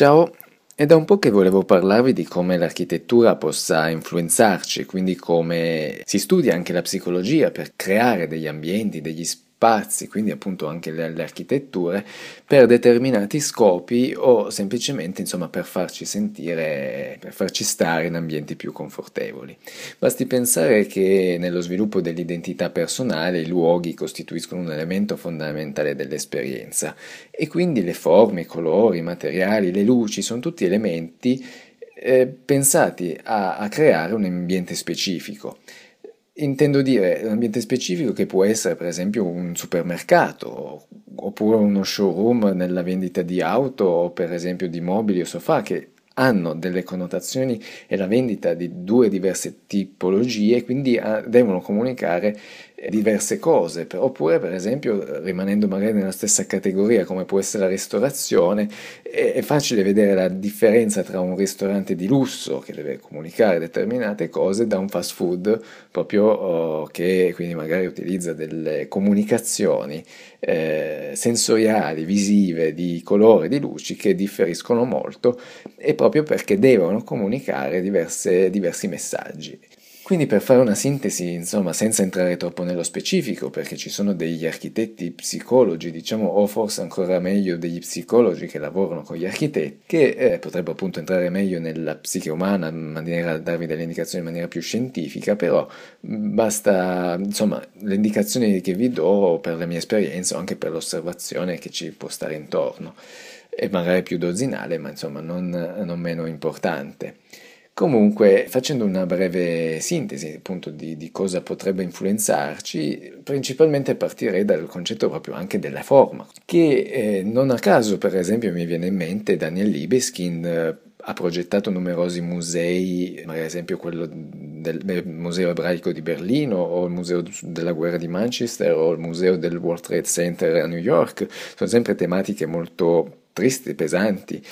Ciao, è da un po' che volevo parlarvi di come l'architettura possa influenzarci, quindi come si studia anche la psicologia per creare degli ambienti, degli spazi spazi, quindi appunto anche le, le, architetture, per determinati scopi o semplicemente insomma per farci sentire, per farci stare in ambienti più confortevoli. Basti pensare che nello sviluppo dell'identità personale i luoghi costituiscono un elemento fondamentale dell'esperienza e quindi le forme, i colori, i materiali, le luci sono tutti elementi eh, pensati a, a creare un ambiente specifico. Intendo dire un ambiente specifico che può essere per esempio un supermercato oppure uno showroom nella vendita di auto o per esempio di mobili o sofà che hanno delle connotazioni e la vendita di due diverse tipologie, quindi ah, devono comunicare diverse cose, oppure per esempio rimanendo magari nella stessa categoria come può essere la ristorazione, è facile vedere la differenza tra un ristorante di lusso che deve comunicare determinate cose da un fast food proprio oh, che quindi magari utilizza delle comunicazioni eh, sensoriali, visive, di colore, di luci che differiscono molto e proprio perché devono comunicare diverse, diversi messaggi. Quindi per fare una sintesi, insomma, senza entrare troppo nello specifico, perché ci sono degli architetti psicologi, diciamo, o forse ancora meglio degli psicologi che lavorano con gli architetti, che eh, potrebbero appunto entrare meglio nella psiche umana in maniera da darvi delle indicazioni in maniera più scientifica, però basta, insomma, le indicazioni che vi do per la mia esperienza o anche per l'osservazione che ci può stare intorno, e magari più dozzinale, ma insomma non, non meno importante. Comunque, facendo una breve sintesi appunto di, di, cosa potrebbe influenzarci, principalmente partirei dal concetto proprio anche della forma, che eh, non a caso, per esempio, mi viene in mente Daniel Libeskind eh, ha progettato numerosi musei, ad esempio quello del Museo Ebraico di Berlino o il Museo della Guerra di Manchester o il Museo del World Trade Center a New York, sono sempre tematiche molto tristi, pesanti,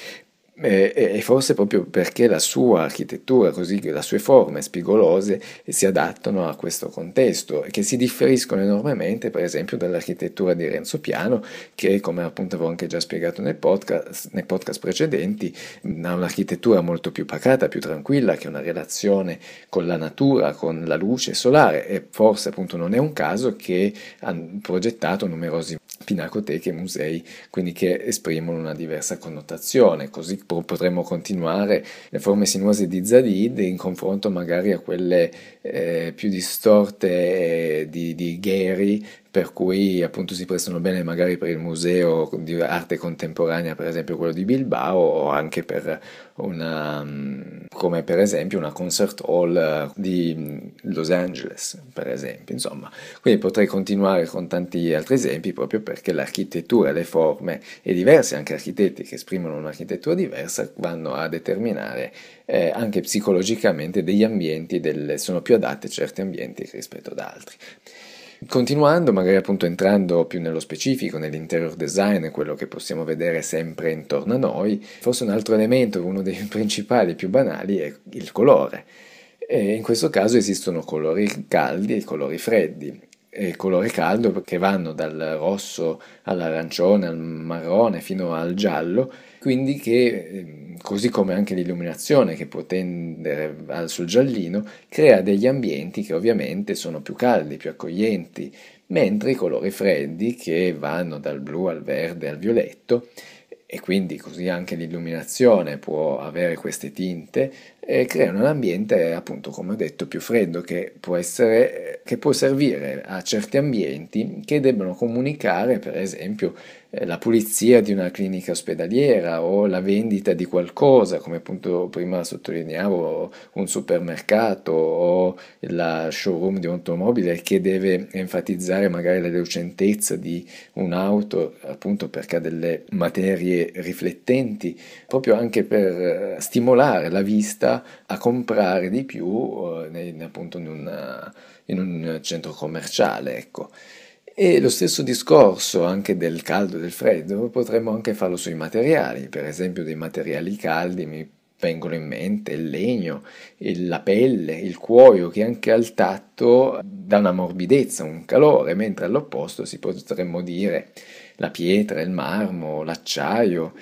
e, e, forse proprio perché la sua architettura, così le sue forme spigolose si adattano a questo contesto e che si differiscono enormemente, per esempio, dall'architettura di Renzo Piano, che come appunto avevo anche già spiegato nel podcast, nei podcast precedenti, ha un'architettura molto più pacata, più tranquilla, che ha una relazione con la natura, con la luce solare. E forse appunto non è un caso che ha progettato numerosi pinacoteche, musei, quindi che esprimono una diversa connotazione. Così potremmo continuare le forme sinuose di Zadid in confronto magari a quelle eh, più distorte eh, di, di Gehry per cui appunto si prestano bene magari per il museo di arte contemporanea, per esempio quello di Bilbao, o anche per una, come per esempio una concert hall di Los Angeles, per esempio, insomma. Quindi potrei continuare con tanti altri esempi proprio perché l'architettura, le forme e diversi anche architetti che esprimono un'architettura diversa vanno a determinare eh, anche psicologicamente degli ambienti, delle, sono più adatte a certi ambienti rispetto ad altri. Continuando, magari appunto entrando più nello specifico, nell'interior design, quello che possiamo vedere sempre intorno a noi, forse un altro elemento, uno dei principali più banali, è il colore. E in questo caso esistono colori caldi e colori freddi. E colore caldo che vanno dal rosso all'arancione, al marrone fino al giallo, quindi che, ehm, così come anche l'illuminazione che può tendere sul giallino, crea degli ambienti che ovviamente sono più caldi, più accoglienti, mentre i colori freddi che vanno dal blu al verde al violetto e quindi così anche l'illuminazione può avere queste tinte e creano un ambiente appunto come ho detto più freddo che può, essere, che può servire a certi ambienti che debbono comunicare per esempio eh, la pulizia di una clinica ospedaliera o la vendita di qualcosa, come appunto prima sottolineavo un supermercato o la showroom di un'automobile che deve enfatizzare magari la lucentezza di un'auto appunto perché ha delle materie riflettenti, proprio anche per eh, stimolare la vista a comprare di più eh, appunto in, una, in un centro commerciale, ecco. E lo stesso discorso anche del caldo e del freddo potremmo anche farlo sui materiali, per esempio dei materiali caldi mi vengono in mente il legno, il, la pelle, il cuoio che anche al tatto dà una morbidezza, un calore, mentre all'opposto si potremmo dire la pietra, il marmo, l'acciaio,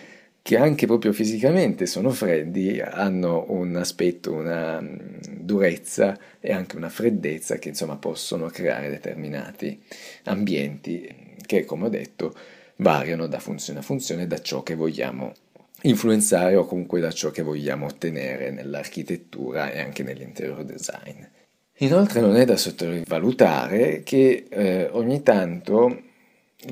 che anche proprio fisicamente sono freddi, hanno un aspetto, una mm, durezza e anche una freddezza che insomma possono creare determinati ambienti che, come ho detto, variano da funzione a funzione da ciò che vogliamo influenzare o comunque da ciò che vogliamo ottenere nell'architettura e anche nell'interior design. Inoltre non è da sottovalutare che eh, ogni tanto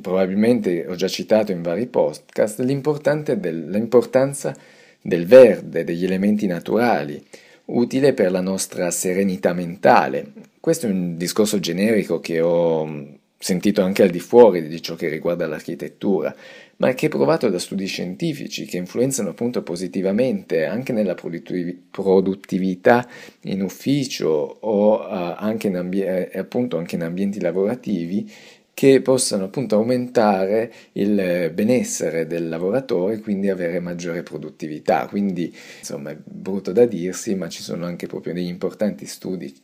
probabilmente ho già citato in vari podcast, del, l'importanza del verde, degli elementi naturali, utile per la nostra serenità mentale. Questo è un discorso generico che ho sentito anche al di fuori di ciò che riguarda l'architettura, ma che è provato da studi scientifici che influenzano appunto positivamente anche nella produttività in ufficio o uh, anche, in ambi- eh, appunto anche in ambienti lavorativi che possano appunto aumentare il benessere del lavoratore e quindi avere maggiore produttività. Quindi insomma è brutto da dirsi, ma ci sono anche proprio degli importanti studi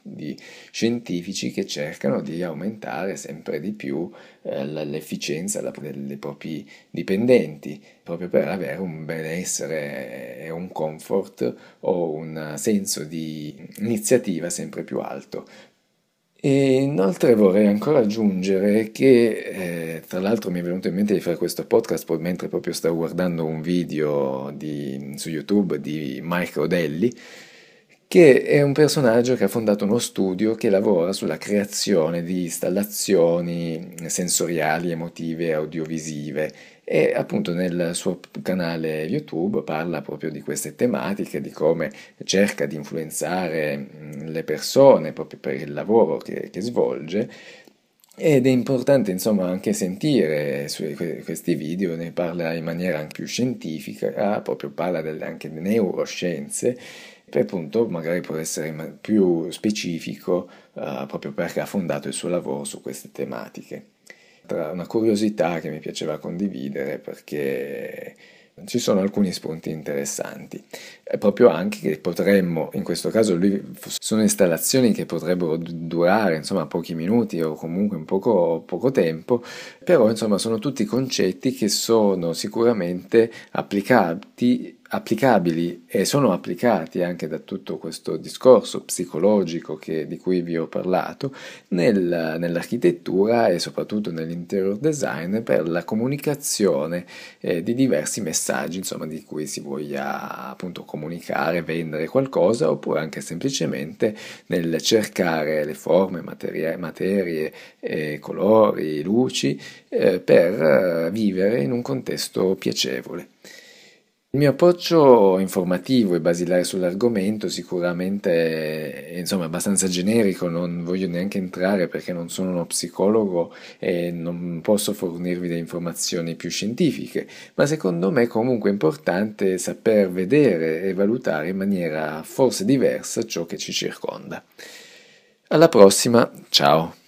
scientifici che cercano di aumentare sempre di più eh, l'efficienza dei propri dipendenti, proprio per avere un benessere e un comfort o un senso di iniziativa sempre più alto. E inoltre vorrei ancora aggiungere che, eh, tra l'altro mi è venuto in mente di fare questo podcast mentre proprio stavo guardando un video di, su YouTube di Mike Rodelli, che è un personaggio che ha fondato uno studio che lavora sulla creazione di installazioni sensoriali, emotive audiovisive e appunto nel suo canale YouTube parla proprio di queste tematiche, di come cerca di influenzare le persone proprio per il lavoro che, che svolge ed è importante insomma anche sentire questi video, ne parla in maniera anche più scientifica, proprio parla delle, anche di neuroscienze per appunto magari può essere più specifico uh, proprio perché ha fondato il suo lavoro su queste tematiche. Tra una curiosità che mi piaceva condividere perché ci sono alcuni spunti interessanti. È proprio anche che potremmo, in questo caso lui, sono installazioni che potrebbero durare insomma pochi minuti o comunque in poco, poco tempo, però insomma sono tutti concetti che sono sicuramente applicati applicabili e sono applicati anche da tutto questo discorso psicologico che, di cui vi ho parlato nel, nell'architettura e soprattutto nell'interior design per la comunicazione eh, di diversi messaggi insomma di cui si voglia appunto comunicare, vendere qualcosa oppure anche semplicemente nel cercare le forme, materie, materie eh, colori, luci eh, per eh, vivere in un contesto piacevole. Il mio approccio informativo e basilare sull'argomento sicuramente è insomma, abbastanza generico, non voglio neanche entrare perché non sono uno psicologo e non posso fornirvi delle informazioni più scientifiche, ma secondo me comunque è importante saper vedere e valutare in maniera forse diversa ciò che ci circonda. Alla prossima, ciao!